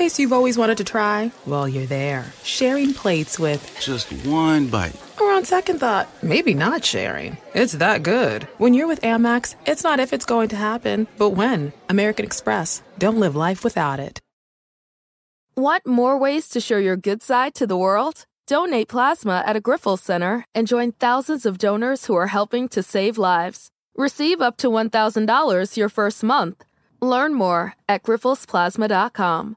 Place you've always wanted to try? Well, you're there, sharing plates with. Just one bite. Or on second thought, maybe not sharing. It's that good. When you're with Amex, it's not if it's going to happen, but when. American Express. Don't live life without it. Want more ways to show your good side to the world? Donate plasma at a Grifols Center and join thousands of donors who are helping to save lives. Receive up to $1,000 your first month. Learn more at grifolsplasma.com.